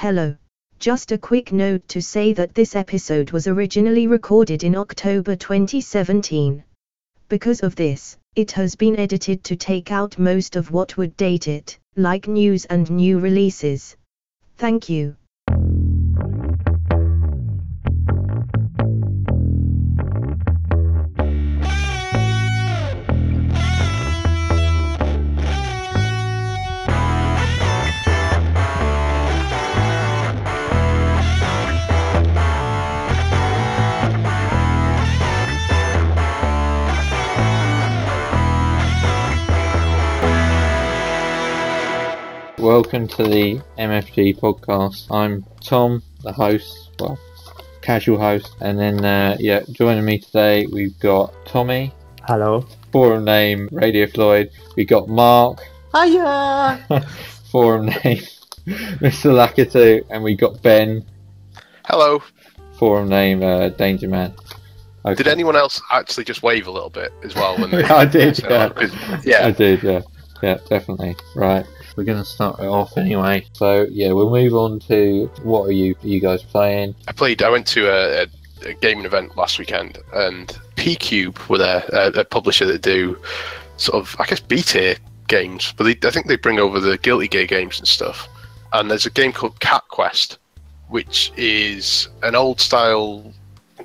Hello. Just a quick note to say that this episode was originally recorded in October 2017. Because of this, it has been edited to take out most of what would date it, like news and new releases. Thank you. Welcome to the MFG podcast. I'm Tom, the host, well, casual host, and then uh, yeah, joining me today we've got Tommy, Hello. forum name Radio Floyd. We got Mark, Hiya! forum name Mr. Lakitu, and we got Ben, Hello. forum name uh, Danger Man. Okay. Did anyone else actually just wave a little bit as well? When they, I did, yeah. 'Cause- I yeah. did, yeah, yeah, definitely. Right, we're gonna start it off anyway. So yeah, we'll move on to what are you you guys playing? I played. I went to a, a, a gaming event last weekend, and PQube were there, a, a publisher that do sort of, I guess, B tier games. But they, I think they bring over the Guilty Gear games and stuff. And there's a game called Cat Quest, which is an old style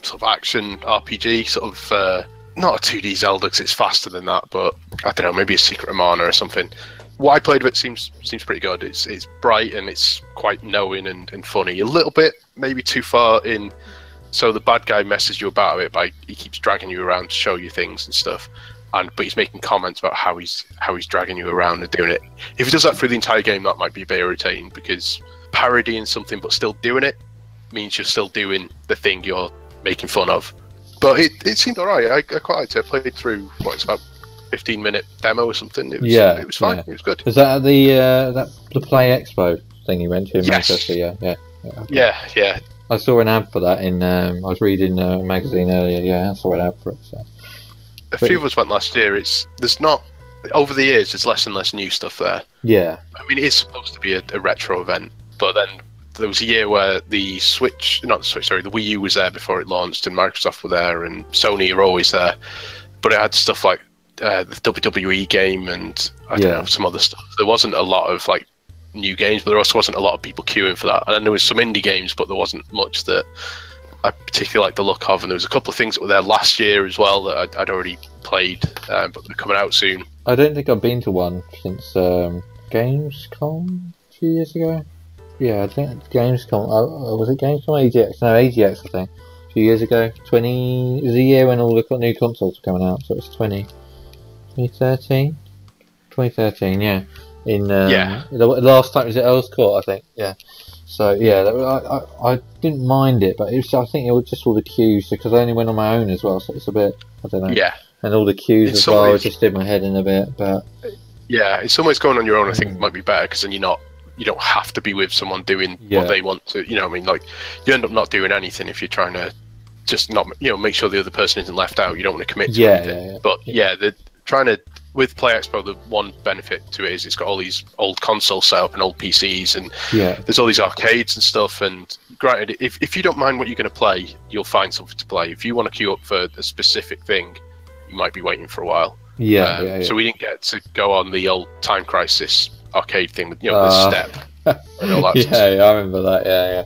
sort of action RPG, sort of. Uh, not a 2D Zelda because it's faster than that, but I don't know, maybe a Secret of Mana or something. What I played of it seems seems pretty good. It's it's bright and it's quite knowing and, and funny. A little bit maybe too far in. So the bad guy messes you about a bit by he keeps dragging you around to show you things and stuff. And but he's making comments about how he's how he's dragging you around and doing it. If he does that through the entire game, that might be a bit irritating because parodying something but still doing it means you're still doing the thing you're making fun of. But it, it seemed alright. I, I quite liked it. I played through what it's about 15 minute demo or something. It was, Yeah, it was fine. yeah. It was good. Is that at the uh, that the Play Expo thing you went to in Yes. Manchester? Yeah, yeah. yeah, okay. Yeah, yeah. I saw an ad for that in. Um, I was reading a magazine earlier. Yeah, I saw an ad for it. So. A few of us went last year. It's there's not over the years. There's less and less new stuff there. Yeah, I mean, it is supposed to be a, a retro event, but then there was a year where the Switch, not the Switch, sorry, the Wii U was there before it launched, and Microsoft were there, and Sony are always there. But it had stuff like uh, the WWE game and I Yeah. don't know some other stuff. There wasn't a lot of like new games, but there also wasn't a lot of people queuing for that. And then there was some indie games, but there wasn't much that I particularly like the look of. And there was a couple of things that were there last year as well that I'd, I'd already played, um, but they're coming out soon. I don't think I've been to one since um, Gamescom a few years ago. Yeah, I think Gamescom. Uh, was it Gamescom? EGX? No, EGX. I think a few years ago. Twenty. It was the year when all the new consoles were coming out. So it was 20, 2013? 2013, Yeah. In um, Yeah. The last time was at Earl's Court, I think. Yeah. So yeah, that, I, I I didn't mind it, but it was I think it was just all the queues because I only went on my own as well, so it's a bit I don't know. Yeah, And all the queues It's as well always- just did my head in a bit, but Yeah, it's almost going on your own. I think Mm. might be better because then you're not you don't have to be with someone doing Yeah. what they want to. You know, what I mean, like you end up not doing anything if you're trying to just not you know make sure the other person isn't left out. You don't want to commit to Yeah, anything. yeah, yeah. But yeah, the trying to with Play Expo, the one benefit to it is it's got all these old consoles set up and old PCs, and yeah, there's all these arcades and stuff. And granted, if if you don't mind what you're going to play, you'll find something to play. If you want to queue up for a specific thing, you might be waiting for a while. yeah, Um, yeah, yeah. So we didn't get to go on the old Time Crisis arcade thing with you know Uh, the step and all that. yeah, yeah, I remember that. Yeah, yeah,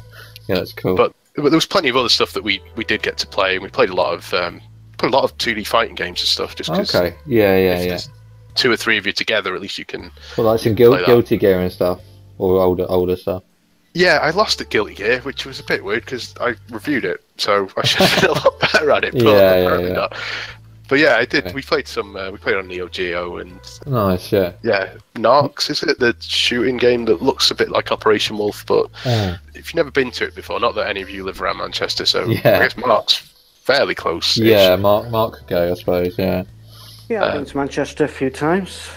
yeah. That's cool. But but there was plenty of other stuff that we, we did get to play, and we played a lot of um, a lot of 2D fighting games and stuff. Just because okay, yeah, yeah, yeah. two or three of you together, at least you can. Well, like some guilty gear and stuff, or older, older stuff. Yeah, I lost at Guilty Gear, which was a bit weird because I reviewed it, so I should have been a lot better at it. But Yeah, yeah, apparently yeah. not. But yeah, I did. Okay. We played some. Uh, we played on Neo Geo and Nice, yeah. yeah, Narcs is it the shooting game that looks a bit like Operation Wolf, but Oh, if you've never been to it before, not that any of you live around Manchester, so Yeah. I guess Mark's fairly close. yeah, Mark, Mark could go, I suppose. Yeah, Yeah, I've Uh, been to Manchester a few times.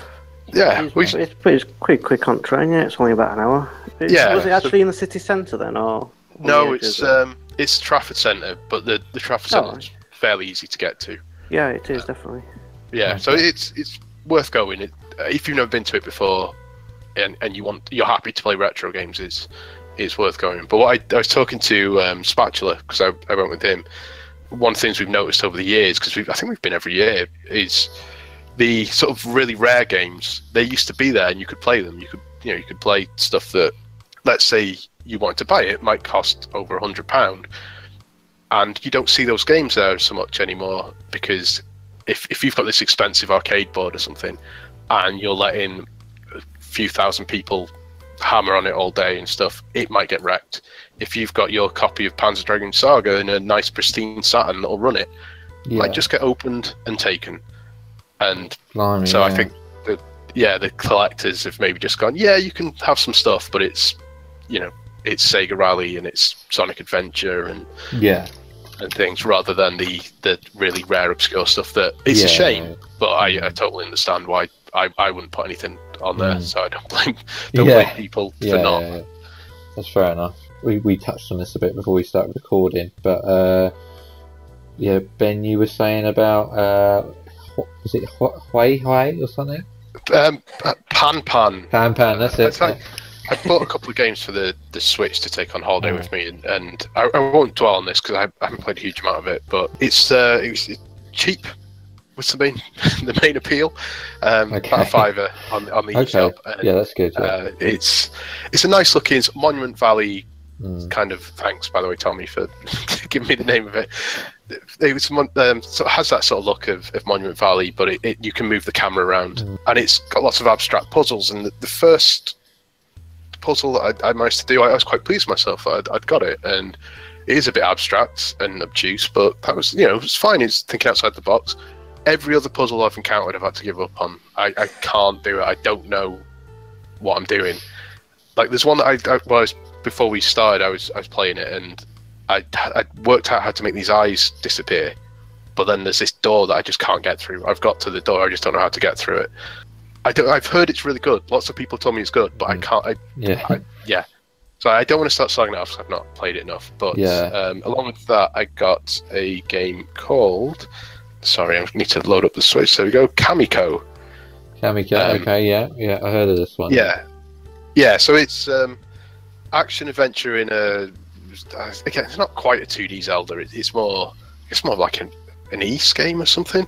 yeah. It's, We, it's pretty quick, quick on train. Yeah, it's only about an hour. Is- Yeah, Was it so- actually in the city centre then, or? no, the it's um, it's Trafford Centre, but the the Trafford Oh. Centre's fairly easy to get to. Yeah, it is definitely. Yeah, so it's it's worth going. It, uh, if you've never been to it before, and, and you want you're happy to play retro games, it's it's worth going. But what I, I was talking to um, Spatula because I, I went with him. One of the things we've noticed over the years, because I think we've been every year, is the sort of really rare games. They used to be there, and you could play them. You could, you know, you could play stuff that, let's say, you wanted to buy it, might cost over a hundred pound, and you don't see those games there so much anymore because if if you've got this expensive arcade board or something, and you're letting a few thousand people hammer on it all day and stuff, it might get wrecked. If you've got your copy of Panzer Dragoon Saga in a nice pristine Saturn that'll run it, Yeah. might just get opened and taken. And Blimey, so I think that yeah, the collectors have maybe just gone, yeah, you can have some stuff, but it's you know, it's Sega Rally and it's Sonic Adventure and, Yeah. and things rather than the the really rare obscure stuff that it's Yeah. a shame, but I, I totally understand why I, I wouldn't put anything on there, Mm. so I don't blame don't Yeah. blame people for not. yeah, yeah. that's fair enough. We we touched on this a bit before we started recording, but uh, yeah, Ben, you were saying about uh, what, was it Hu- Hui Hui or something? Um, Pan Pan. Pan Pan, that's it. Like- I bought a couple of games for the, the Switch to take on holiday Mm. with me, and, and I, I won't dwell on this because I, I haven't played a huge amount of it. But it's uh, it's cheap. What's the main the main appeal? Um, Okay. About a fiver on on the Okay. eShop. yeah, that's good. Yeah. uh, it's it's a nice looking Monument Valley Mm. kind of. Thanks by the way, Tommy, for giving me the name of it. It was um, so it has that sort of look of, of Monument Valley, but it, it you can move the camera around, Mm. and it's got lots of abstract puzzles. And the, the first puzzle that I, I managed to do, I, I was quite pleased with myself. I'd, I'd got it, and it is a bit abstract and obtuse, but that was you know it was fine. It's thinking outside the box. Every other puzzle I've encountered, I've had to give up on. I, I can't do it. I don't know what I'm doing. Like there's one that I, I was before we started. I was I was playing it and I I worked out how to make these eyes disappear, but then there's this door that I just can't get through. I've got to the door. I just don't know how to get through it. I don't. I've heard it's really good. Lots of people told me it's good, but I Mm. can't. I, yeah. I, yeah. So I don't want to start selling it off because I've not played it enough. But Yeah. um, along with that, I got a game called. Sorry, I need to load up the Switch. There we go. Kamiko. Kamika, um, okay, yeah, yeah, I heard of this one. Yeah, yeah. So it's um, action adventure in a. Again, it's not quite a two D Zelda. It, it's more. It's more like an an Ys game or something.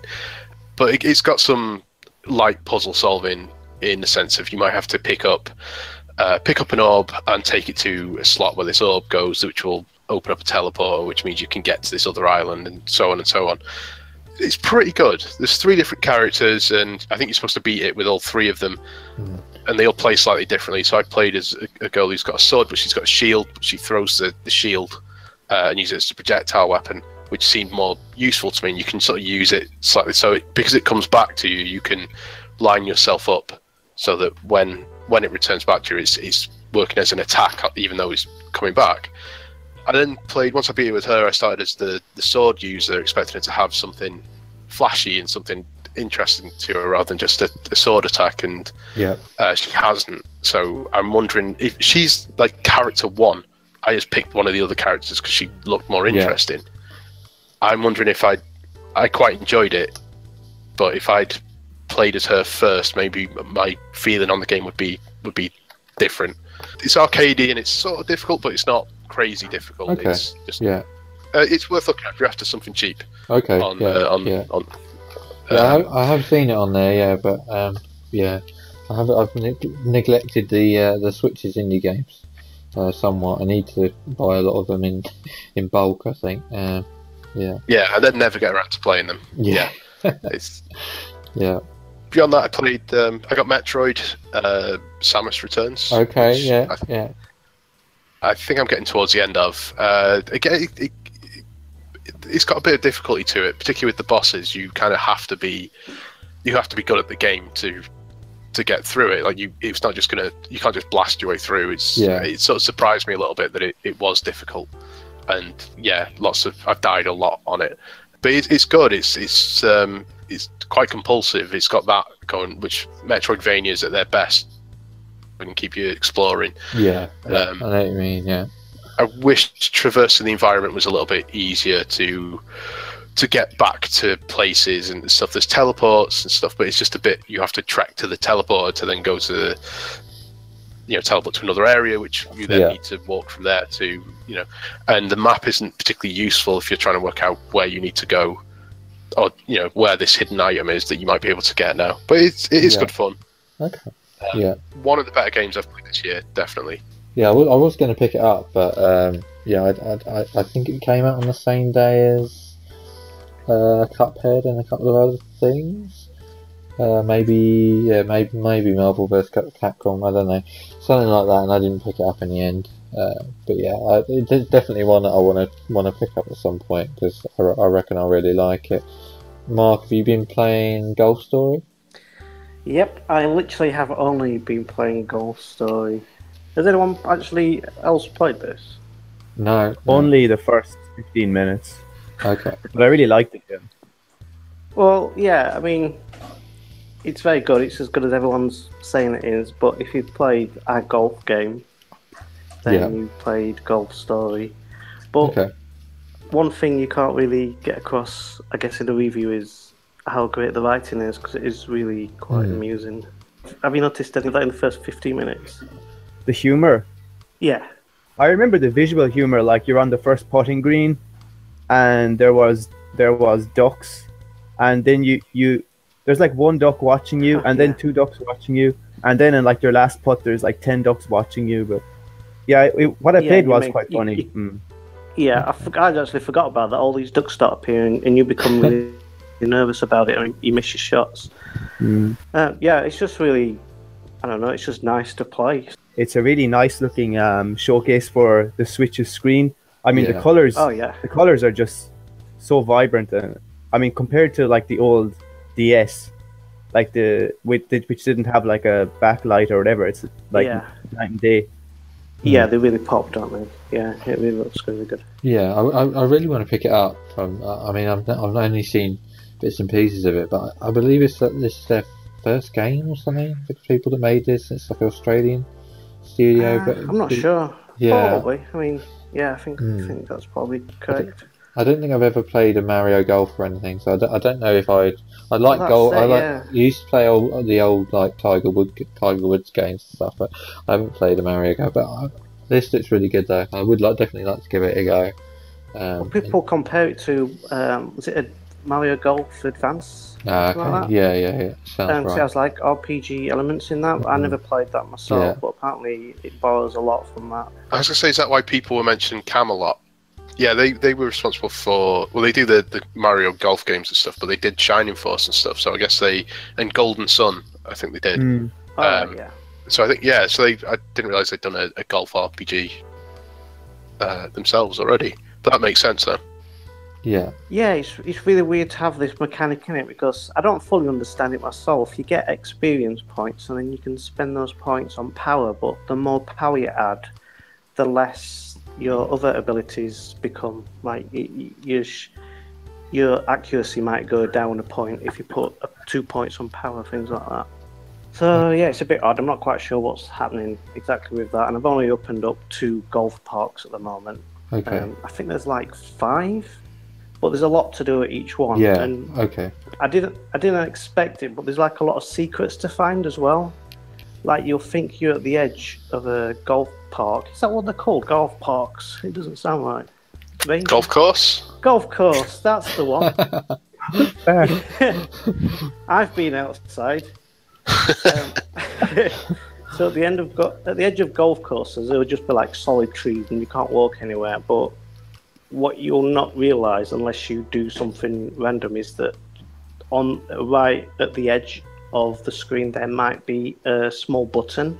But it, it's got some light puzzle solving in the sense of you might have to pick up uh, pick up an orb and take it to a slot where this orb goes, which will open up a teleporter, which means you can get to this other island, and so on and so on. It's pretty good. There's three different characters, and I think you're supposed to beat it with all three of them, Mm. And they all play slightly differently. So I played as a, a girl who's got a sword, but she's got a shield. But she throws the, the shield uh, and uses it as a projectile weapon, which seemed more useful to me. And you can sort of use it slightly so it, because it comes back to you, you can line yourself up so that when when it returns back to you, it's, it's working as an attack, even though it's coming back. I then played once I beat it with her. I started as the the sword user, expecting her to have something flashy and something interesting to her rather than just a, a sword attack, and Yeah. uh, she hasn't. So I'm wondering if she's like character one. I just picked one of the other characters because she looked more Yeah. interesting. I'm wondering if I I quite enjoyed it, but if I'd played as her first, maybe my feeling on the game would be would be different. It's arcadey and it's sort of difficult, but it's not crazy difficult. Okay. It's just Yeah. uh, it's worth looking at if you're after something cheap Okay. on yeah. uh, on yeah. on. Yeah, I, um, have, I have seen it on there, yeah, but um, yeah, I have I've neg- neglected the uh, the Switch's indie games uh, somewhat. I need to buy a lot of them in in bulk. I think. Uh, yeah. yeah, and then never get around to playing them. Yeah. It's Yeah. beyond that. I played. Um, I got Metroid. Uh, Samus Returns. Okay. Yeah. I, Yeah. I think I'm getting towards the end of. Uh, again, it, it, it's got a bit of difficulty to it, particularly with the bosses. You kind of have to be, you have to be good at the game to to get through it. Like you, it's not just gonna, you can't just blast your way through. It's, Yeah. it sort of surprised me a little bit that it, it was difficult, and yeah, lots of I've died a lot on it, but it, it's good. It's it's um it's quite compulsive. It's got that going, which Metroidvanias at their best and keep you exploring. Yeah. yeah. Um, I know what you mean. Yeah. I wish traversing the environment was a little bit easier to to get back to places and stuff. There's teleports and stuff, but it's just a bit you have to trek to the teleporter to then go to the you know teleport to another area, which you then Yeah. need to walk from there to you know, and the map isn't particularly useful if you're trying to work out where you need to go, or you know where this hidden item is that you might be able to get now. But it's it is Yeah. good fun. Okay. Um, yeah. One of the better games I've played this year, definitely. Yeah, I was going to pick it up, but um, yeah, I, I, I, think it came out on the same day as uh, Cuphead and a couple of other things. Uh, maybe, yeah, maybe, maybe Marvel vs. Capcom. I don't know, something like that, and I didn't pick it up in the end. Uh, but yeah, I, it's definitely one that I want to want to pick up at some point because I, I reckon I really like it. Mark, have you been playing Golf Story? Yep, I literally have only been playing Golf Story. Has anyone actually else played this? No. no. Only the first 15 minutes. Okay. But I really liked it. Yeah. Well, yeah, I mean, it's very good. It's as good as everyone's saying it is. But if you've played a golf game, then Yeah. you played Golf Story. But Okay. one thing you can't really get across, I guess, in the review is how great the writing is because it is really quite Hmm. amusing. Have you noticed any of that in the first 15 minutes? The humor. Yeah. I remember the visual humor, like you're on the first putting green, and there was there was ducks, and then you you there's like one duck watching you, and then two ducks watching you, and then in like your last putt, there's like ten ducks watching you. But yeah, it, what I Yeah, played was make- quite you- funny. you- Mm. Yeah, I, I actually forgot about that. All these ducks start appearing, and you become really nervous about it, and you miss your shots. Mm. Uh, yeah, it's just really, I don't know, it's just nice to play. It's a really nice looking um, showcase for the Switch's screen. I mean, Yeah. the colors. Oh yeah, the colors are just so vibrant and i mean compared to like the old ds like the with the, which didn't have like a backlight or whatever it's like yeah, night and day yeah. They really pop, don't they? Yeah, it really looks really good. Yeah, I, I, I really want to pick it up. From I I mean, I've, I've only seen bits and pieces of it, but I believe it's that this is their first game or something. The people that made this, it's like Australian studio. Uh, but I'm not sure. Yeah, Probably. I mean, yeah, I think Hmm. I think that's probably correct. I don't think I've ever played a Mario Golf or anything, so I don't, I don't know if I'd. I like that's golf. it, I like yeah. used to play old, the old like Tiger Wood Tiger Woods games and stuff, but I haven't played a Mario Golf. But I, this looks really good though. I would like definitely like to give it a go. Um, Well, people compare it to um, was it a Mario Golf Advance? Ah, something like okay. Yeah, yeah, yeah. Sounds Um, so right. has like RPG elements in that. but I never played that myself, Yeah. but apparently it borrows a lot from that. I was gonna say, is that why people were mentioning Camelot? Yeah, they, they were responsible for well, they do the, the Mario golf games and stuff, but they did Shining Force and stuff. So I guess they and Golden Sun, I think they did. Mm. Oh, Um, yeah. So I think yeah, so they I didn't realize they'd done a, a golf RPG uh, themselves already. But that makes sense though. Yeah, Yeah, it's, it's really weird to have this mechanic in it because I don't fully understand it myself. You get experience points and then you can spend those points on power, but the more power you add, the less your other abilities become. Like your, sh- your accuracy might go down a point if you put two points on power, things like that. So yeah, it's a bit odd. I'm not quite sure what's happening exactly with that, and I've only opened up two golf parks at the moment. okay. Um, I think there's like five, but there's a lot to do at each one. yeah, and okay. I didn't, I didn't expect it, but there's like a lot of secrets to find as well. Like you'll think you're at the edge of a golf park. Is that what they're called? Golf parks. It doesn't sound right. Range- Golf course. golf course. That's the one. I've been outside. Um, so at the end of go- at the edge of golf courses, there would just be like solid trees, and you can't walk anywhere. But what you'll not realise unless you do something random is that on right at the edge of the screen there might be a small button,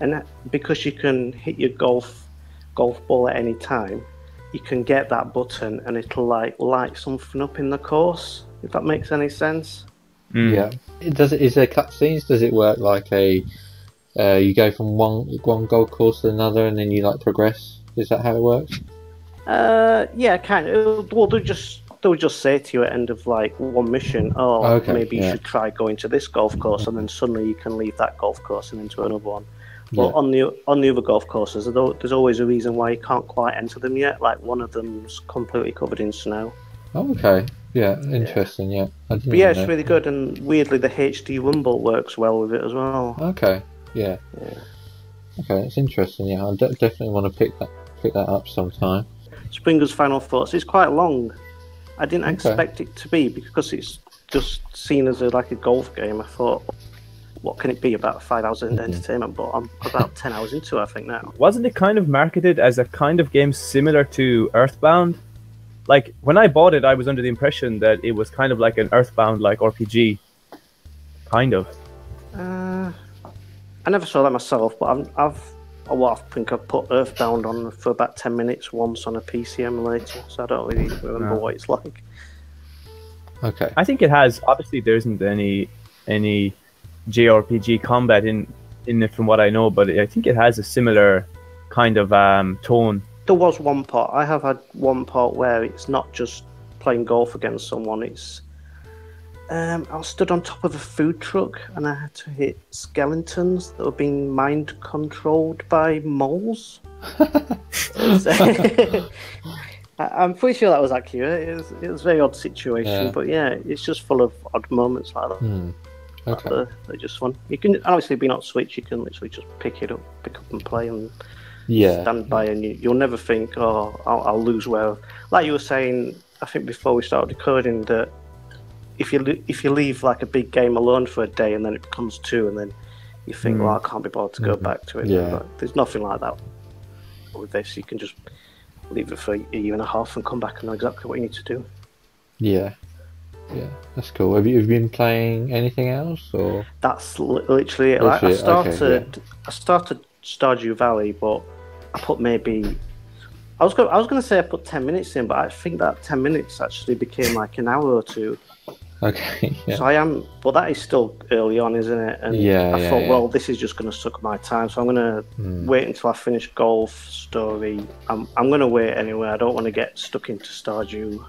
and that, because you can hit your golf golf ball at any time, you can get that button, and it'll like light something up in the course. If that makes any sense. Mm. Yeah. It does it? Is there cutscenes? Does it work like a? Uh, you go from one one golf course to another, and then you like progress. Is that how it works? Uh, yeah, kind of. Well, they'll just they'll just say to you at end of like one mission, oh, Okay, maybe you yeah. should try going to this golf course, and then suddenly you can leave that golf course and into another one. Well, Yeah. on the on the other golf courses, there's there's always a reason why you can't quite enter them yet. Like one of them's completely covered in snow. Oh, okay. Yeah, interesting. Yeah. But yeah, it's really good, and weirdly the HD Rumble works well with it as well. Okay. Yeah. Yeah. Okay, that's interesting. Yeah, I de- definitely want to pick that pick that up sometime. Springer's final thoughts. It's quite long. I didn't Okay. expect it to be because it's just seen as a, like a golf game. I thought, what can it be about five hours of Mhm. entertainment? But I'm about ten hours into it, I think now. Wasn't it kind of marketed as a kind of game similar to Earthbound? Like when I bought it, I was under the impression that it was kind of like an Earthbound like RPG. Kind of. Uh, I never saw that myself, but I've, I've oh, well, I think I've put Earthbound on for about ten minutes once on a PC emulator, so I don't really remember No. what it's like. Okay. I think it has. Obviously, there isn't any any JRPG combat in in it from what I know, but I think it has a similar kind of um, tone. There was one part. I have had one part where it's not just playing golf against someone. It's um, I was stood on top of a food truck and I had to hit skeletons that were being mind controlled by moles. I- I'm pretty sure that was accurate. It was, it was a very odd situation, Yeah. but yeah, it's just full of odd moments like that. Hmm. Okay. They're, they're just fun. You can obviously being on Switch, you can literally just pick it up, pick up and play, and Yeah. stand by, and you, you'll never think, "Oh, I'll, I'll lose." Well, like you were saying, I think before we started recording, that if you if you leave like a big game alone for a day and then it becomes two, and then you think, Mm. "Well, I can't be bothered to go Mhm. back to it." Yeah. But there's nothing like that with this. You can just leave it for a year and a half and come back and know exactly what you need to do. Yeah. Yeah. That's cool. Have you, have you been playing anything else or? That's li- literally it. Like, I Literally, okay, started, I started Stardew Valley, but I put maybe. I was going. I was going to say I put ten minutes in, but I think that ten minutes actually became like an hour or two. Okay. Yeah. So I am, but that is still early on, isn't it? And Yeah, I yeah, thought, yeah. well, this is just going to suck my time, so I'm going to Hmm. wait until I finish golf story. I'm, I'm going to wait anyway. I don't want to get stuck into Stardew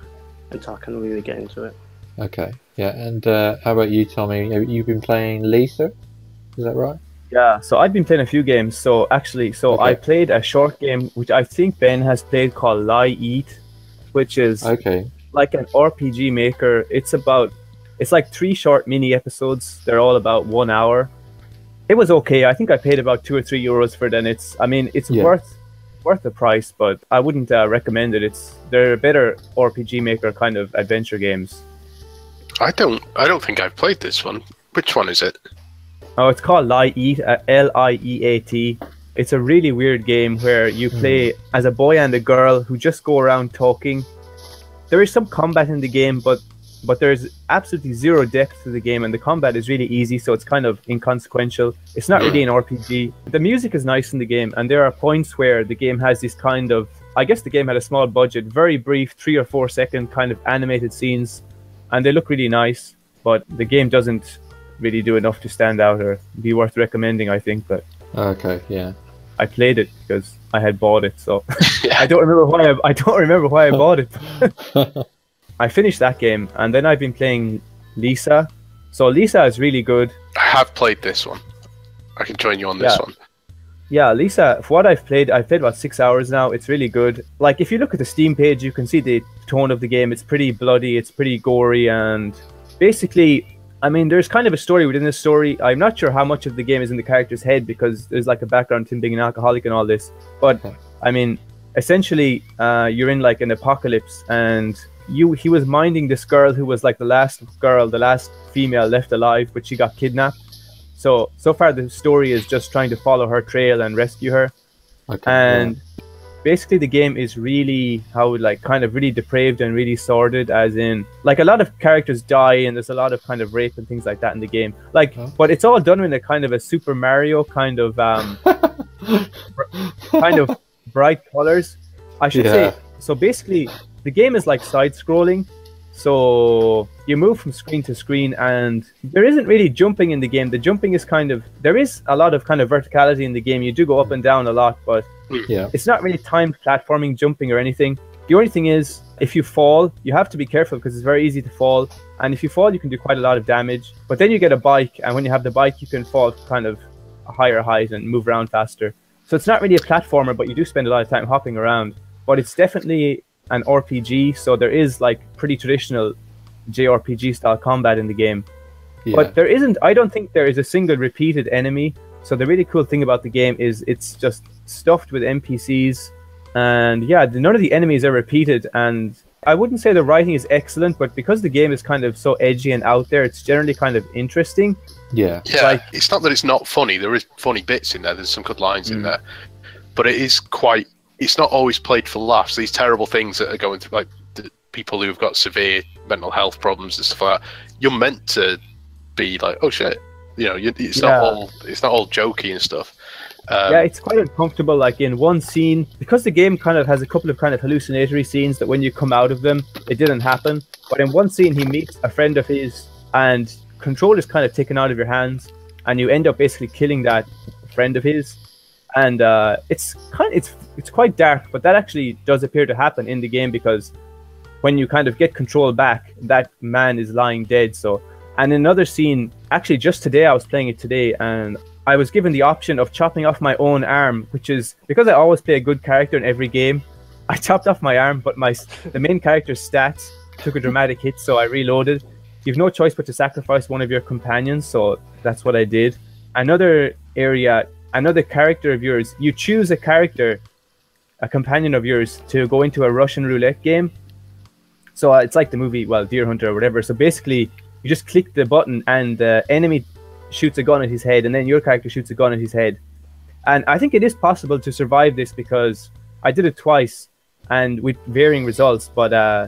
until I can really get into it. Okay. Yeah. And uh, how about you, Tommy? You you've been playing Lisa? Is that right? Yeah, so I've been playing a few games. So actually, so Okay. I played a short game which I think Ben has played called Lie Eat, which is Okay. like an RPG maker. It's about it's like three short mini episodes. They're all about one hour. It was okay. I think I paid about two or three euros for it, and it's I mean it's Yeah. worth worth the price, but I wouldn't uh, recommend it. It's they're better RPG maker kind of adventure games. I don't. I don't think I've played this one. Which one is it? Oh, it's called LiEat, uh, L I E A T. It's a really weird game where you play as a boy and a girl who just go around talking. There is some combat in the game, but but there's absolutely zero depth to the game, and the combat is really easy, so it's kind of inconsequential. It's not really an RPG. The music is nice in the game, and there are points where the game has this kind of. I guess the game had a small budget, very brief, three or four second kind of animated scenes, and they look really nice. But the game doesn't really do enough to stand out or be worth recommending, I think. But Okay. Yeah. I played it because I had bought it, so Yeah. I don't remember why I, I don't remember why I bought it. I finished that game, and then I've been playing Lisa. So Lisa is really good. I have played this one. I can join you on this Yeah. one. Yeah, Lisa. For what I've played, I've played about six hours now. It's really good. Like if you look at the Steam page, you can see the tone of the game. It's pretty bloody. It's pretty gory, and basically, I mean, there's kind of a story within the story. I'm not sure how much of the game is in the character's head because there's like a background to him being an alcoholic and all this. But I mean, essentially, uh, you're in like an apocalypse, and you he was minding this girl who was like the last girl, the last female left alive, but she got kidnapped. So so far, the story is just trying to follow her trail and rescue her. Okay. And basically, the game is really how like kind of really depraved and really sordid, as in like a lot of characters die, and there's a lot of kind of rape and things like that in the game. Like, Huh? but it's all done in a kind of a Super Mario kind of um, kind of bright colors. I should Yeah. say. So basically, the game is like side scrolling. So you move from screen to screen, and there isn't really jumping in the game. The jumping is kind of there is a lot of kind of verticality in the game. You do go up and down a lot, but hmm. yeah. it's not really timed platforming, jumping, or anything. The only thing is, if you fall, you have to be careful because it's very easy to fall. And if you fall, you can do quite a lot of damage. But then you get a bike, and when you have the bike, you can fall kind of a higher height and move around faster. So it's not really a platformer, but you do spend a lot of time hopping around. But it's definitely an RPG, so there is like pretty traditional JRPG style combat in the game. yeah. But there isn't. I don't think there is a single repeated enemy. So the really cool thing about the game is it's just stuffed with NPCs, and yeah, none of the enemies are repeated. And I wouldn't say the writing is excellent, but because the game is kind of so edgy and out there, it's generally kind of interesting. Yeah. Yeah, Like- it's not that it's not funny. There is funny bits in there. There's some good lines in Mm. there, but it is quite. It's not always played for laughs. These terrible things that are going through, like the people who've got severe mental health problems and stuff like that. You're meant to be like, oh shit, you know, you, it's Yeah. not all. It's not all jokey and stuff. Um, yeah, it's quite uncomfortable. Like in one scene, because the game kind of has a couple of kind of hallucinatory scenes that when you come out of them, it didn't happen. But in one scene, he meets a friend of his, and control is kind of taken out of your hands, and you end up basically killing that friend of his. And uh, it's kind, of, it's it's quite dark, but that actually does appear to happen in the game because when you kind of get control back, that man is lying dead. So, and another scene, actually, just today, I was playing it today, and I was given the option of chopping off my own arm, which is because I always play a good character in every game. I chopped off my arm, but my the main character's stats took a dramatic hit, so I reloaded. You've no choice but to sacrifice one of your companions, so that's what I did. Another area, another character of yours, you choose a character, a companion of yours, to go into a Russian roulette game. So uh, it's like the movie, well, Deer Hunter or whatever. So basically, you just click the button and the enemy shoots a gun at his head, and then your character shoots a gun at his head. And I think it is possible to survive this because I did it twice and with varying results. But uh,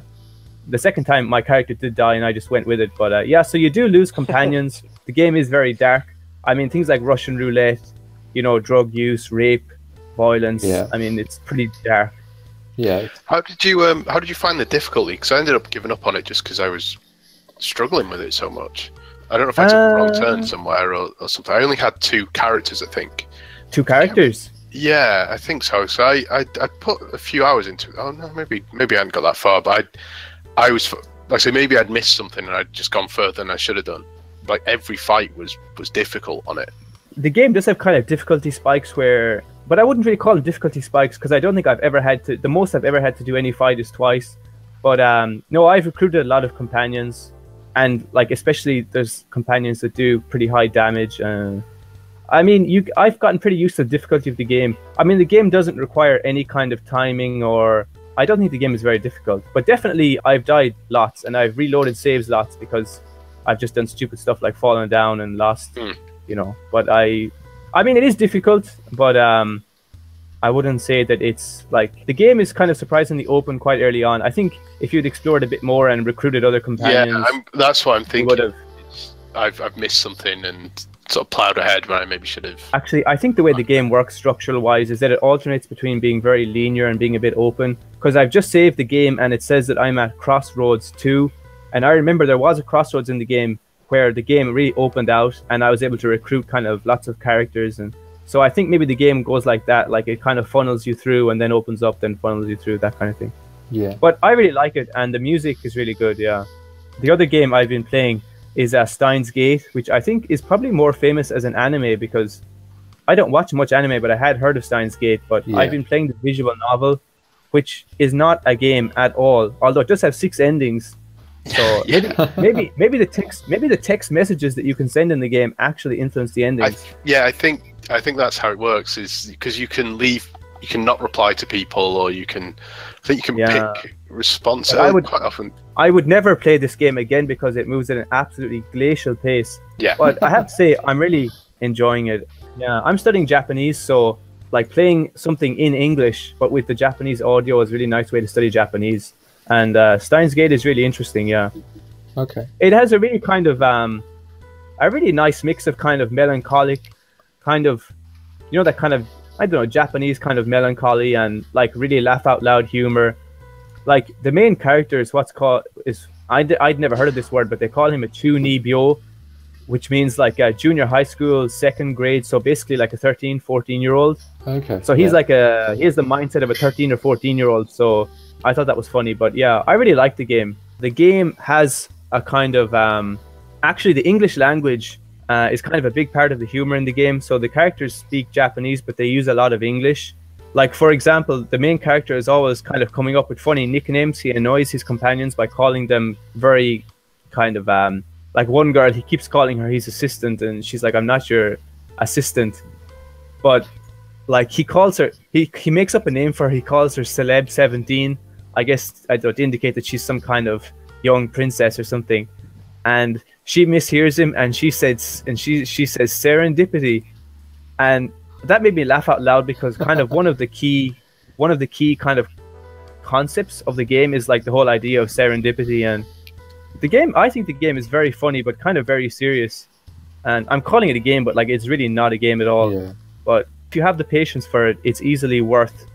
the second time, my character did die, and I just went with it. But uh, yeah, so you do lose companions. the game is very dark. I mean, things like Russian roulette, you know, drug use, rape, violence. Yeah. I mean, it's pretty dark. Yeah. How did you um How did you find the difficulty? Because I ended up giving up on it just because I was struggling with it so much. I don't know if I took a wrong turn Uh, somewhere or, or something. I only had two characters, I think. Two characters. Yeah, I think so. So I, I, I put a few hours into it. Oh no, maybe maybe I hadn't got that far, but I, I was like I say maybe I'd missed something and I'd just gone further than I should have done. Like every fight was was difficult on it. The game does have kind of difficulty spikes where but i wouldn't really call them difficulty spikes because i don't think i've ever had to the most i've ever had to do any fight is twice. But um no i've recruited a lot of companions and like especially there's companions that do pretty high damage uh, i mean you i've gotten pretty used to the difficulty of the game. I mean the game doesn't require any kind of timing or i don't think the game is very difficult but definitely i've died lots and i've reloaded saves lots because i've just done stupid stuff like falling down and lost. Hmm. You know but i i mean it is difficult but um i wouldn't say that it's like the game is kind of surprisingly open quite early on i think if you'd explored a bit more and recruited other companions Yeah, I'm, that's what I'm thinking. I've I've missed something and sort of plowed ahead when I maybe should have. actually i think the way the game works structural wise is that it alternates between being very linear and being a bit open because i've just saved the game and it says that i'm at crossroads 2 and i remember there was a crossroads in the game where the game really opened out and i was able to recruit kind of lots of characters and so i think maybe the game goes like that like it kind of funnels you through and then opens up then funnels you through that kind of thing Yeah. but I really like it, and the music is really good. Yeah. The other game I've been playing is uh, Steins Gate, which I think is probably more famous as an anime because I don't watch much anime, but I had heard of Steins Gate. But Yeah. I've been playing the visual novel, which is not a game at all, although it does have six endings. So maybe, maybe, maybe the text, maybe the text messages that you can send in the game actually influence the ending. Yeah, I think I think that's how it works. Is because you can leave, you can not reply to people, or you can. I think you can Yeah. pick response. I uh, would- quite often. I would never play this game again because it moves at an absolutely glacial pace. Yeah. But I have to say, I'm really enjoying it. Yeah, I'm studying Japanese, so like playing something in English, but with the Japanese audio is a really nice way to study Japanese. And uh, Steins Gate is really interesting. Yeah, Okay. it has a really kind of um, a really nice mix of kind of melancholic, kind of, you know, that kind of I don't know Japanese kind of melancholy and like really laugh out loud humor. Like the main character is what's called is I I'd never heard of this word, but they call him a chunibyo, which means like a junior high school second grade. So basically like a 13, 14 year old. Okay. So he's yeah. like a he has the mindset of a 13 or 14 year old. So I thought that was funny. But yeah, I really like the game. The game has a kind of um, actually the English language uh, is kind of a big part of the humor in the game. So the characters speak Japanese, but they use a lot of English. Like for example, the main character is always kind of coming up with funny nicknames. He annoys his companions by calling them very kind of um, like one girl. He keeps calling her his assistant, and she's like, "I'm not your assistant, but like he calls her, he he makes up a name for her. He calls her Celeb Seventeen. I guess I don't indicate that she's some kind of young princess or something, and she mishears him and she says and she she says serendipity, and that made me laugh out loud because kind of one of the key one of the key kind of concepts of the game is like the whole idea of serendipity. And the game i think the game is very funny but kind of very serious. And i'm calling it a game but like it's really not a game at all. Yeah. but if you have the patience for it it's easily worth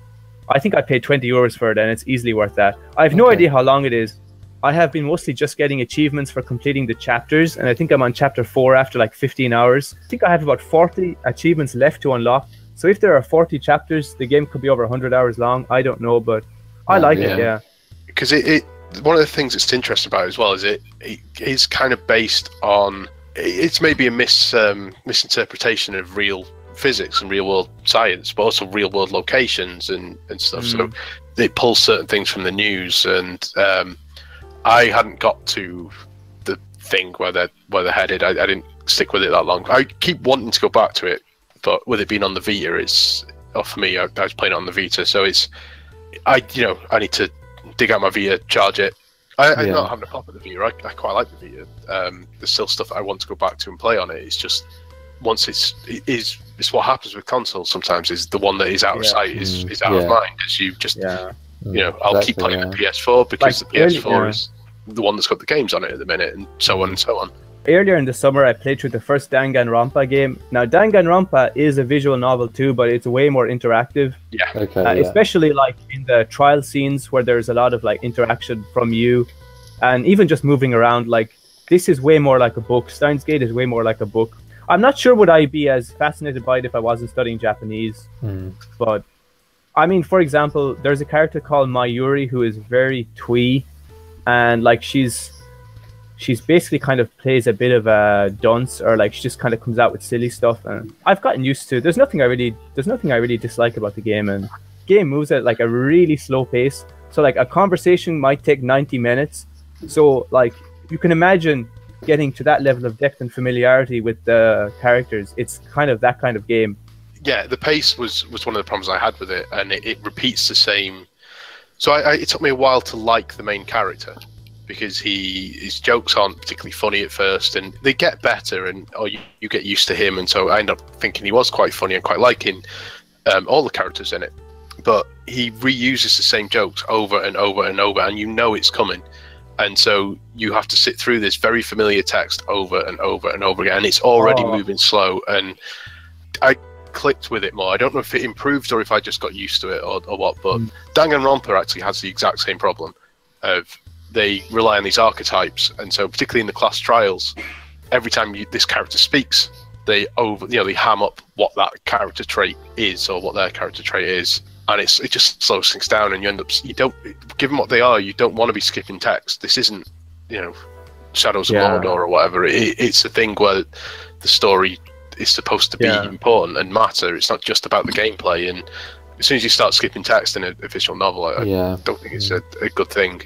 i think i paid 20 euros for it and it's easily worth that. I have no Okay. idea how long it is. I have been mostly just getting achievements for completing the chapters and i think i'm on chapter 4 after like 15 hours. I think i have about 40 achievements left to unlock. So if there are 40 chapters the game could be over 100 hours long. I don't know but i Oh, like yeah. it yeah. because it, it one of the things that's interesting about it as well is it, it is kind of based on it's maybe a mis um, misinterpretation of real physics and real world science, but also real world locations and and stuff. So it pulls certain things from the news, and um, I hadn't got to the thing where they're where they're headed. I, I didn't stick with it that long. I keep wanting to go back to it, but with it being on the Vita, it's oh, for me. I, I was playing it on the Vita, so it's I you know I need to dig out my Vita, charge it. I, I'm Yeah. not having a pop at the Vita. I, I quite like the Vita. Um, there's still stuff I want to go back to and play on it. It's just once it's it is it's what happens with consoles sometimes is the one that is out of Yeah. sight is, Mm, is out yeah. of mind as you just yeah you know I'll keep playing yeah. the PS4 because Like, the PS4 early- yeah. is the one that's got the games on it at the minute and so on and so on. earlier in the summer I played through the first Danganronpa game. Now Danganronpa is a visual novel too, but it's way more interactive. Yeah. Okay, uh, yeah. especially like in the trial scenes where there's a lot of like interaction from you and even just moving around like this is way more like a book steins gate is way more like a book i'm not sure would i be as fascinated by it if i wasn't studying japanese Mm, but i mean for example there's a character called mayuri who is very twee and like she's she's basically kind of plays a bit of a dunce or like she just kind of comes out with silly stuff and i've gotten used to there's nothing i really there's nothing i really dislike about the game and game moves at like a really slow pace. So like a conversation might take 90 minutes. So like you can imagine getting to that level of depth and familiarity with the characters it's kind of that kind of game yeah, the pace was was one of the problems I had with it, and it, it repeats the same. So I, I, it took me a while to like the main character because he his jokes aren't particularly funny at first, and they get better, and or you, you get used to him, and so I end up thinking he was quite funny and quite liking um, all the characters in it. But he reuses the same jokes over and over and over, and you know it's coming. And so you have to sit through this very familiar text over and over and over again, and it's already Oh. moving slow. And I clicked with it more. I don't know if it improved or if I just got used to it or, or what, but Mm. Danganronpa actually has the exact same problem of they rely on these archetypes, and so particularly in the class trials, every time you, this character speaks, they over you know they ham up what that character trait is or what their character trait is, and it's it just slows things down, and you end up you don't given what they are, you don't want to be skipping text. This isn't you know Shadows Yeah. of Mordor or whatever. It, it's a thing where the story is supposed to be Yeah. important and matter. It's not just about the gameplay. And as soon as you start skipping text in an visual novel, I, I yeah. don't think it's a, a good thing.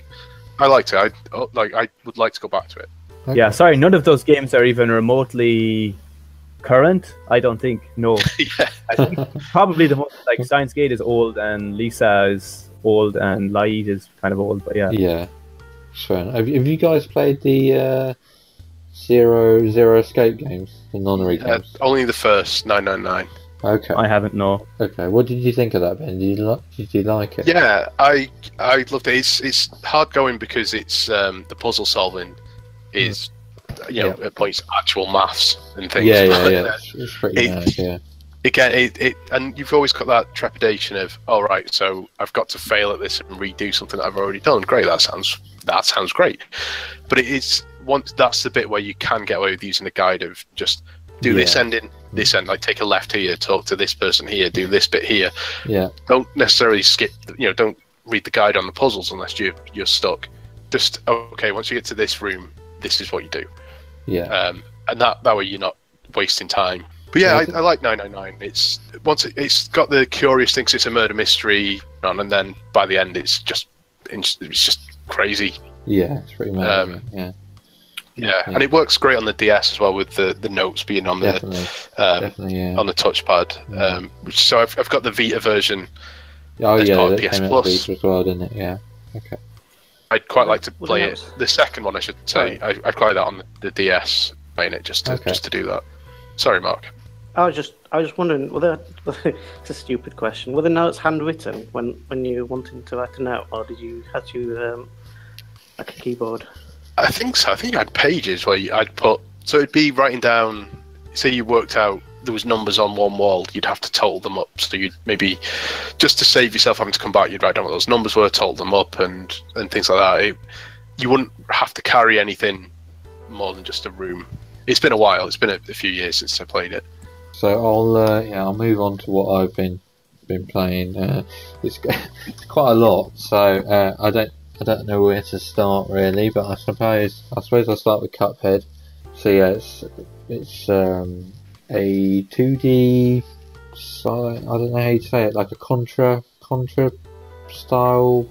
I liked it. I oh, like. I would like to go back to it. yeah sorry none of those games are even remotely current i don't think no yeah. I think probably the most like Steins Gate is old and Lisa is old and Light is kind of old, but yeah. Yeah. Sure. Have, you- have you guys played the uh, Zero Zero Escape games, the nonary Uh, games? only the first nine nine nine. Okay. I haven't no. Okay. What did you think of that, Ben? Did you like? Did you like it? Yeah, I I loved it. It's it's hard going because it's um, the puzzle solving is you know at points actual maths and things. Yeah, yeah, yeah. uh, It's, it's pretty it- nice. Yeah. again, it, it and you've always got that trepidation of, all right, so I've got to fail at this and redo something that I've already done. Great, that sounds that sounds great, but it is once that's the bit where you can get away with using a guide of just do this Yeah. ending, this end, like take a left here, talk to this person here, do this bit here. Yeah. Don't necessarily skip, you know, don't read the guide on the puzzles unless you you're stuck. Just okay, once you get to this room, this is what you do Yeah. um, and that that way you're not wasting time. But yeah, I, I like 999. It's once it, it's got the curious things. It's a murder mystery, on, and then by the end, it's just it's just crazy. Yeah. It's pretty amazing. um, yeah. Yeah, and it works great on the DS as well with the, the notes being on the definitely, um, definitely, yeah. on the touchpad. Yeah. Um, so I've, I've got the Vita version. oh it's yeah, part of PS Plus. Vita as well, didn't it? Yeah. Okay. I'd quite like to play it. The second one, I should say. I, I'd quite like that on the, the DS, playing it just to Okay. just to do that. Sorry, Mark. I was just, I was just wondering, were there, it's a stupid question. Were the notes handwritten when, when you wanted to write a note, or did you had you um, like a keyboard? I think so. I think I had pages where you, I'd put. So it'd be writing down. Say you worked out there was numbers on one wall, you'd have to total them up. So you'd maybe just to save yourself having to come back, you'd write down what those numbers were, total them up, and and things like that. It, you wouldn't have to carry anything more than just a room. It's been a while. It's been a, a few years since I played it. So I'll uh, yeah I'll move on to what I've been been playing. Uh, it's, quite a lot, so uh, I don't I don't know where to start really. But I suppose I suppose I'll start with Cuphead. So yeah, it's it's um, a 2D. So I don't know how you say it, like a Contra Contra style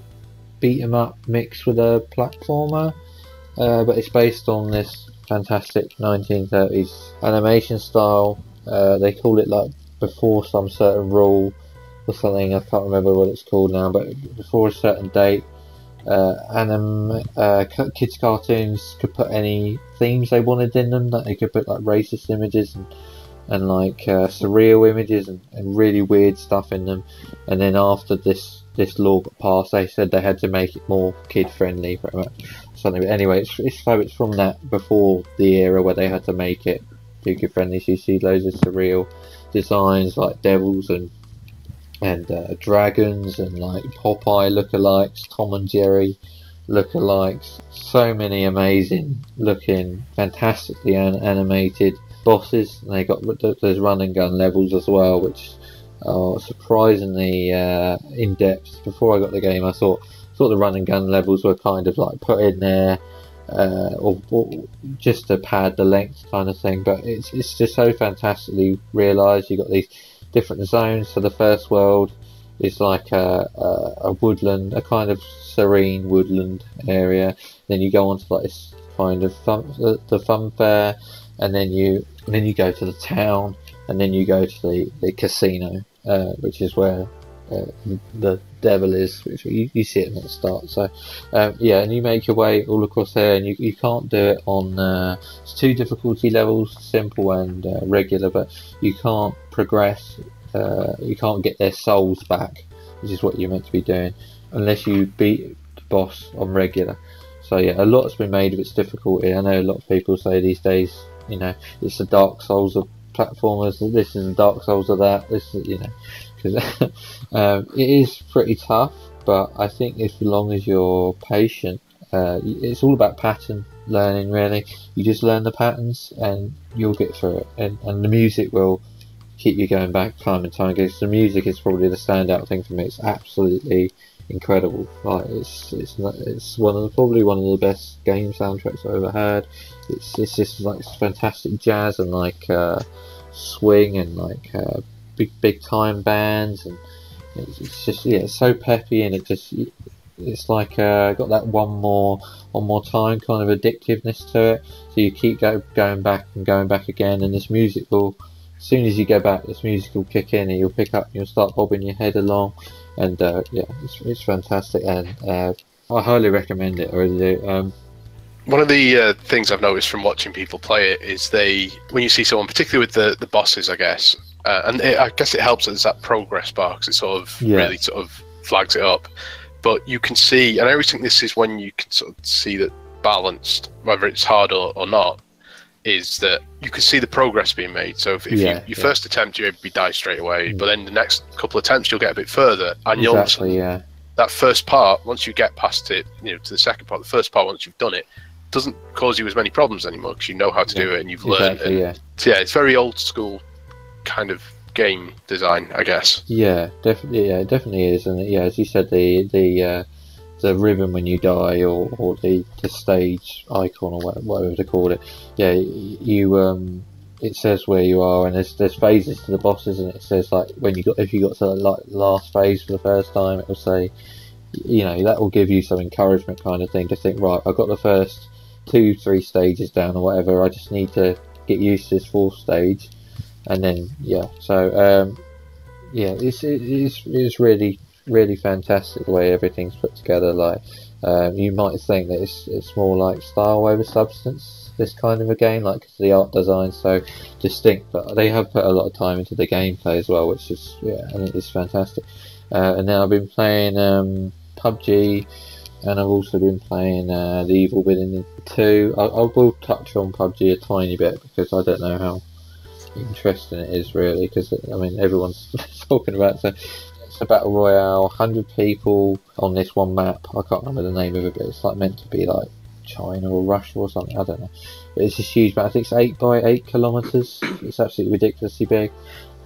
beat 'em up mixed with a platformer. Uh, but it's based on this fantastic 1930s animation style. Uh, they call it like before some certain rule or something. I can't remember what it's called now, but before a certain date, uh, uh, kids' cartoons could put any themes they wanted in them. That they could put like racist images and and like uh, surreal images and, and really weird stuff in them. And then after this this law got passed, they said they had to make it more kid friendly, pretty much. But anyway, it's, it's so it's from that before the era where they had to make it too kid friendly. So you see loads of surreal designs like devils and and uh, dragons and like Popeye lookalikes, Tom and Jerry lookalikes. So many amazing looking, fantastically an- animated bosses. And they got there's run and gun levels as well, which are surprisingly uh, in depth. Before I got the game, I thought thought the run and gun levels were kind of like put in there. Uh, or, or just to pad the length kind of thing, but it's it's just so fantastically realised. You've got these different zones. So the first world is like a, a, a woodland, a kind of serene woodland area. Then you go on to like this kind of fun, the, the fun fair, and then you and then you go to the town, and then you go to the, the casino, uh, which is where uh, the devil is, which you, you see it at the start. So um, yeah, and you make your way all across there, and you, you can't do it on uh, two difficulty levels, simple and uh, regular, but you can't progress. Uh, you can't get their souls back, which is what you're meant to be doing, unless you beat the boss on regular. So yeah, a lot's been made of its difficulty. I know a lot of people say these days, you know, it's the Dark Souls of platformers. This is the Dark Souls of that. This is, you know, because um, it is pretty tough. But I think as long as you're patient, uh, it's all about pattern learning. Really, you just learn the patterns and you'll get through it. And, and the music will keep you going back time and time again. So the music is probably the standout thing for me. It's absolutely incredible. Like it's it's it's one of the, probably one of the best game soundtracks I've ever heard. It's it's just like fantastic jazz and like uh, swing and like uh, big big time bands and it's, it's just yeah it's so peppy and it just it's like uh, got that one more one more time kind of addictiveness to it. So you keep go, going back and going back again, and this music will as soon as you go back, this music will kick in and you'll pick up and you'll start bobbing your head along. And uh, yeah, it's, it's fantastic and uh, I highly recommend it. I really do. Um, One of the uh, things I've noticed from watching people play it is they, when you see someone, particularly with the, the bosses, I guess, uh, and it, I guess it helps that there's that progress bar because it sort of Yeah. really sort of flags it up. But you can see, and I always think this is when you can sort of see that balanced, whether it's hard or, or not, is that you can see the progress being made. So if, if Yeah, you, your yeah. first attempt, you be die straight away, Mm. but then the next couple of attempts, you'll get a bit further, and you'll exactly, yeah. that first part, once you get past it, you know, to the second part, the first part, once you've done it, doesn't cause you as many problems anymore because you know how to do it and you've learned. Exactly, And, yeah. so, yeah, it's very old school kind of game design, I guess. Yeah, definitely. Yeah, definitely is. And yeah, as you said, the the uh, the ribbon when you die, or, or the, the stage icon, or whatever, to call it. Yeah, you um, it says where you are, and there's there's phases to the bosses, and it says like when you got if you got to the like last phase for the first time, it will say, you know, that will give you some encouragement kind of thing to think, right, I got the first two, three stages down or whatever. I just need to get used to this fourth stage, and then yeah. So um, yeah, it's it's it's really really fantastic the way everything's put together. Like um, you might think that it's it's more like style over substance. This kind of a game, like the art design so distinct, but they have put a lot of time into the gameplay as well, which is yeah, I think it's fantastic. Uh, and then I've been playing um, PUBG, and I've also been playing uh, The Evil Within 2. I, I will touch on PUBG a tiny bit because I don't know how interesting it is really, because I mean everyone's talking about it. So it's a battle royale, 100 people on this one map. I can't remember the name of it, but it's like meant to be like China or Russia or something. I don't know. But it's this huge map. I think it's eight by eight kilometers. It's absolutely ridiculously big,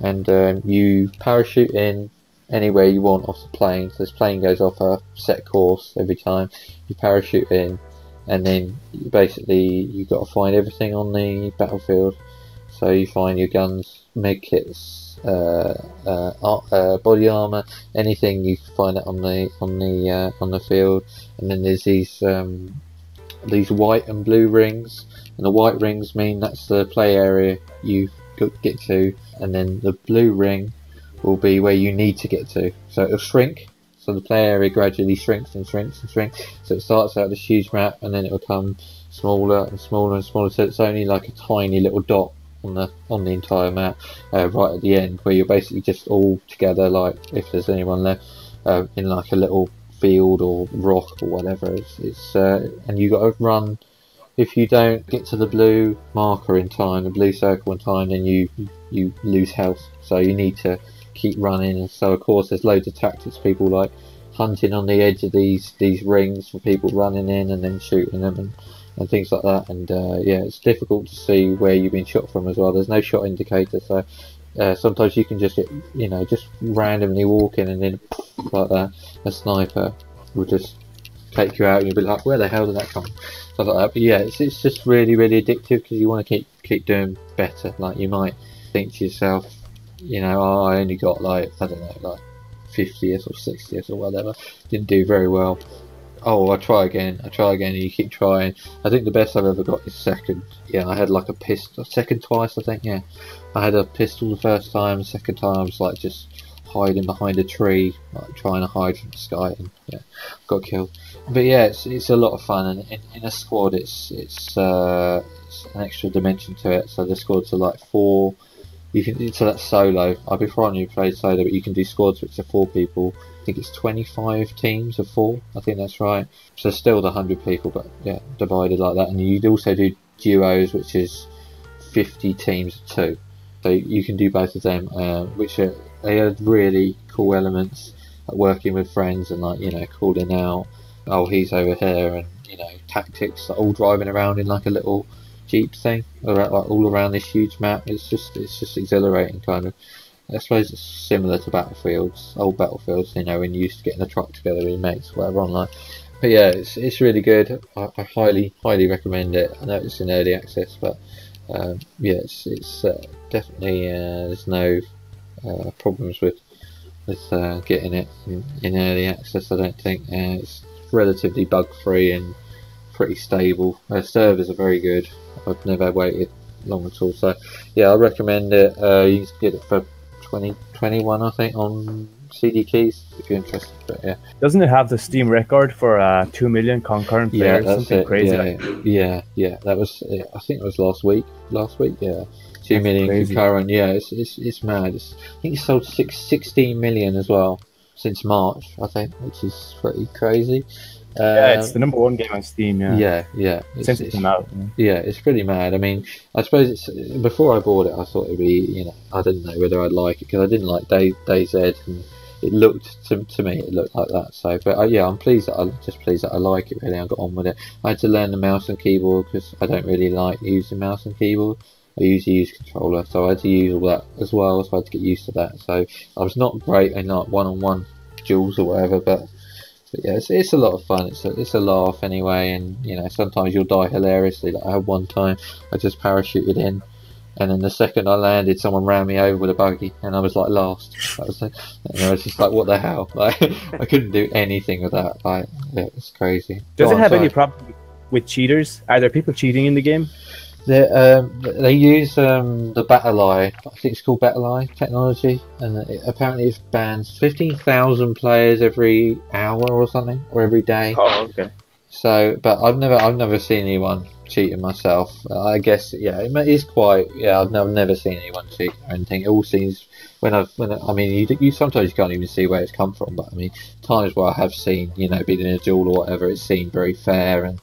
and um, you parachute in anywhere you want off the plane. So this plane goes off a set course every time. You parachute in, and then you basically you've got to find everything on the battlefield. So you find your guns, med kits, body armor, anything you can find it on the on the uh, on the field. And then there's these um, these white and blue rings, and the white rings mean that's the play area you get to, and then the blue ring will be where you need to get to. So it'll shrink. So the play area gradually shrinks and shrinks and shrinks. So it starts out this huge map, and then it will come smaller and smaller and smaller. So it's only like a tiny little dot on the on the entire map, uh, right at the end, where you're basically just all together. Like if there's anyone left uh, in like a little field or rock or whatever, it's, it's uh, and you got to run. If you don't get to the blue marker in time, the blue circle in time, then you you lose health. So you need to keep running. And so of course there's loads of tactics. People like hunting on the edge of these these rings for people running in and then shooting them and, and things like that. And uh, yeah, it's difficult to see where you've been shot from as well. There's no shot indicator, so uh, sometimes you can just get you know just randomly walking and then like that a sniper will just take you out and you'll be like, where the hell did that come? Stuff like that. But yeah, it's, it's just really really addictive because you want to keep keep doing better. Like you might think to yourself, you know, oh, I only got like I don't know, like 50th or 60th or whatever. Didn't do very well. Oh, I try again. I try again, and you keep trying. I think the best I've ever got is second. Yeah, I had like a pistol. Second twice, I think. Yeah, I had a pistol the first time. Second time, I was like just hiding behind a tree, like trying to hide from the sky, and yeah, got killed. But yeah, it's it's a lot of fun, and in, in a squad, it's it's, uh, an extra dimension to it. So the squads are like four you can so that's solo. I'll be fine you play solo, but you can do squads which are four people. I think it's 25 teams of four. I think that's right. So still the 100 people, but yeah, divided like that. And you'd also do duos, which is 50 teams of two. So you can do both of them, uh, which are they are really cool elements. Like working with friends and like you know calling out, oh he's over here, and you know tactics, all driving around in like a little jeep thing, like all around this huge map. It's just it's just exhilarating, kind of. I suppose it's similar to battlefields, old battlefields. You know, when you used to get in a truck together with your mates, whatever online. But yeah, it's it's really good. I, I highly highly recommend it. I know it's in early access, but um, yeah, it's it's uh, definitely uh, there's no uh, problems with with uh, getting it in, in early access. I don't think uh, it's relatively bug free and pretty stable. Uh, servers are very good. I've never waited long at all. So yeah, I recommend it. Uh, you can get it for 20, 21, I think, on CD keys if you're interested. But yeah, Doesn't it have the Steam record for uh, two million concurrent yeah, players? that's Something it. crazy. Yeah, like yeah, yeah. That was. Yeah, I think it was last week. Last week, yeah. Two That's million crazy. concurrent. Yeah, it's it's, it's mad. It's, I think it sold six, 16 million as well since March. I think, which is pretty crazy. Uh, Yeah, it's the number one game on Steam. Yeah, yeah, yeah. It's, since it it's- came out. yeah, it's pretty mad. I mean, I suppose it's before I bought it, I thought it'd be, you know, I didn't know whether I'd like it because I didn't like Day DayZ, and it looked to, to me it looked like that. So, but uh, yeah, I'm pleased that I just pleased that I like it. Really, I got on with it. I had to learn the mouse and keyboard because I don't really like using mouse and keyboard. I usually use controller, so I had to use all that as well. So I had to get used to that. So I was not great in like one-on-one duels or whatever, but but yeah, it's, it's a lot of fun. It's a, it's a laugh anyway, and you know sometimes you'll die hilariously. Like I had one time, I just parachuted in, and then the second I landed, someone ran me over with a buggy, and I was like last. That was, and I was just like, what the hell? Like I couldn't do anything with that. Like yeah, it's crazy. Does Go it on, have any problem? with cheaters? Are there people cheating in the game? They um, they use um, the BattlEye, I think it's called BattlEye technology, and it, apparently it bans fifteen thousand players every hour or something, or every day. Oh, okay. So, but I've never I've never seen anyone cheating myself. I guess yeah, it is quite yeah. I've never, never seen anyone cheat or anything. It all seems when I've when I, I mean you, you sometimes you can't even see where it's come from, but I mean times where I have seen you know being in a duel or whatever, it seemed very fair and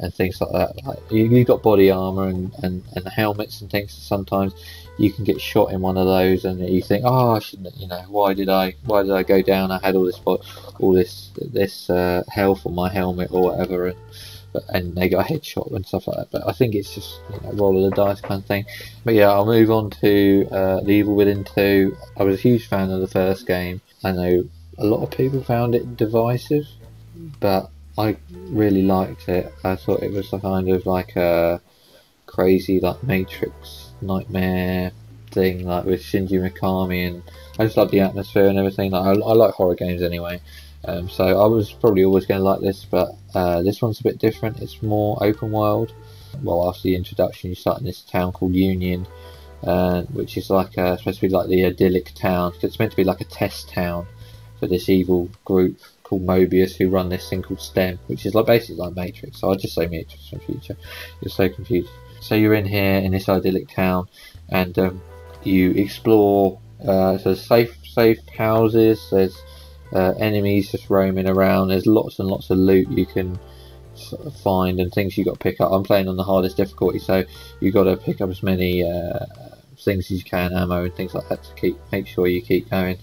and things like that. Like you, you've got body armor and, and, and helmets and things. Sometimes you can get shot in one of those, and you think, oh, I shouldn't. You know, why did I? Why did I go down? I had all this, all this, this uh, health on my helmet or whatever, and but, and they got a headshot and stuff like that. But I think it's just you know, roll of the dice kind of thing. But yeah, I'll move on to uh, The Evil Within 2. I was a huge fan of the first game. I know a lot of people found it divisive, but I really liked it. I thought it was a kind of like a crazy like Matrix nightmare thing, like with Shinji Mikami, and I just like the atmosphere and everything. Like, I, I like horror games anyway, um, so I was probably always going to like this, but uh, this one's a bit different. It's more open world. Well, after the introduction, you start in this town called Union, uh, which is like uh, supposed to be like the idyllic town. It's meant to be like a test town for this evil group called Mobius who run this thing called STEM, which is like basically like Matrix. So I'll just say Matrix in future. You're so confused. So you're in here in this idyllic town, and um, you explore. Uh, so safe, safe houses. There's uh, enemies just roaming around. There's lots and lots of loot you can sort of find and things you got to pick up. I'm playing on the hardest difficulty, so you got to pick up as many uh, things as you can, ammo and things like that to keep make sure you keep going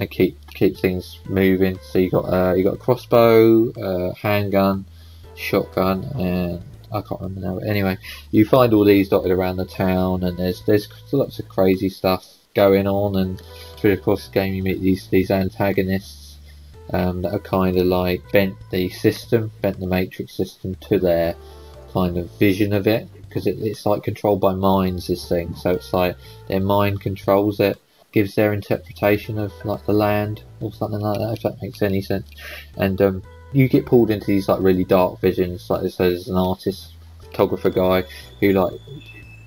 and keep keep things moving. So you got uh, you got crossbow, uh, handgun, shotgun, and I can't remember now. But anyway, you find all these dotted around the town, and there's there's lots of crazy stuff going on. And through the course of the game, you meet these these antagonists um, that are kind of like bent the system, bent the Matrix system to their kind of vision of it, because it, it's like controlled by minds. This thing, so it's like their mind controls it gives their interpretation of like the land or something like that if that makes any sense. And um, you get pulled into these like really dark visions like there's an artist photographer guy who like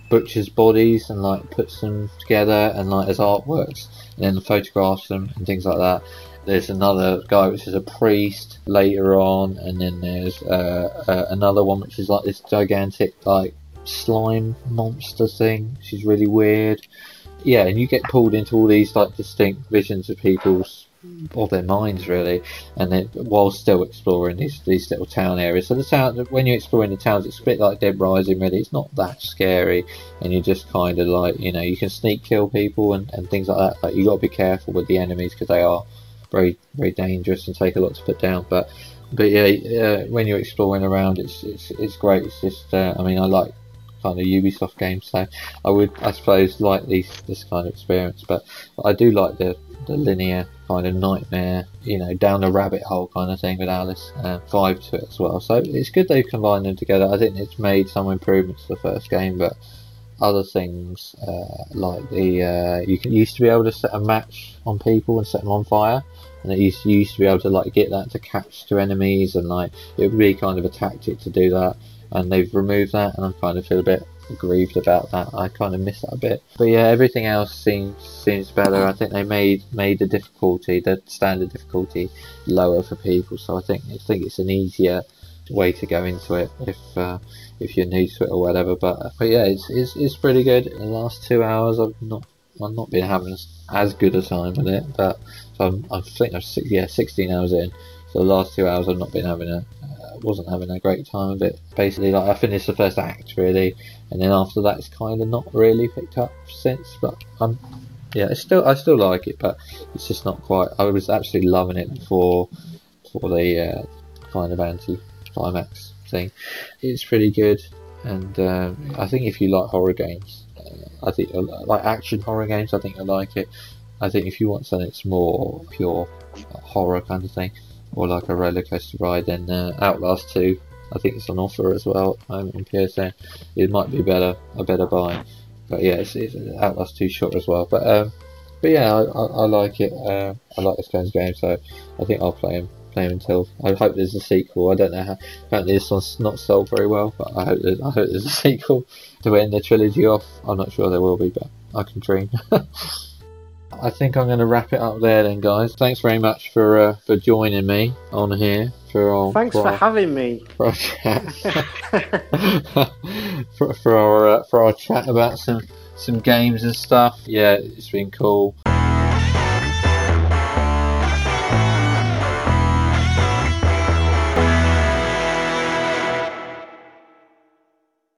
butchers bodies and like puts them together and like as artworks and then photographs them and things like that. There's another guy which is a priest later on and then there's uh, uh, another one which is like this gigantic like slime monster thing which is really weird yeah, and you get pulled into all these like distinct visions of people's or their minds really, and then while still exploring these these little town areas. So the town when you're exploring the towns, it's a bit like Dead Rising really. It's not that scary, and you're just kind of like you know you can sneak kill people and, and things like that. Like you got to be careful with the enemies because they are very very dangerous and take a lot to put down. But but yeah, uh, when you're exploring around, it's it's it's great. It's just uh, I mean I like kind of Ubisoft games. So I would, I suppose, like these this kind of experience. But I do like the the linear kind of nightmare, you know, down the rabbit hole kind of thing with Alice uh, vibe to it as well. So it's good they've combined them together. I think it's made some improvements to the first game, but other things uh, like the uh, you can used to be able to set a match on people and set them on fire, and it used, you used to be able to like get that to catch to enemies, and like it would be kind of a tactic to do that and they've removed that, and I kind of feel a bit aggrieved about that. I kind of miss that a bit. But yeah, everything else seems seems better. I think they made made the difficulty, the standard difficulty, lower for people. So I think I think it's an easier way to go into it if uh, if you're new to it or whatever. But but yeah, it's it's, it's pretty good. In the last two hours, I've not I've not been having as good a time with it, but so I'm, I think I'm yeah 16 hours in. So the last two hours I've not been having a wasn't having a great time of it. Basically, like I finished the first act really, and then after that, it's kind of not really picked up since. But I'm, yeah, it's still I still like it, but it's just not quite. I was absolutely loving it before for the uh, kind of anti-climax thing. It's pretty good, and um, I think if you like horror games, uh, I think uh, like action horror games, I think I like it. I think if you want something that's more pure uh, horror kind of thing, or like a roller coaster ride, then uh, Outlast 2, I think it's on offer as well um, on PSN. It might be better, a better buy. But yeah, it's, it's Outlast 2 short as well. But um, but yeah, I, I, I like it. Uh, I like this of game, so I think I'll play him play him until. I hope there's a sequel. I don't know how. Apparently, this one's not sold very well, but I hope there's, I hope there's a sequel to end the trilogy off. I'm not sure there will be, but I can dream. I think I'm going to wrap it up there then, guys. Thanks very much for uh, for joining me on here for our Thanks for for our, having me. for our chat for, for our uh, for our chat about some some games and stuff. Yeah, it's been cool.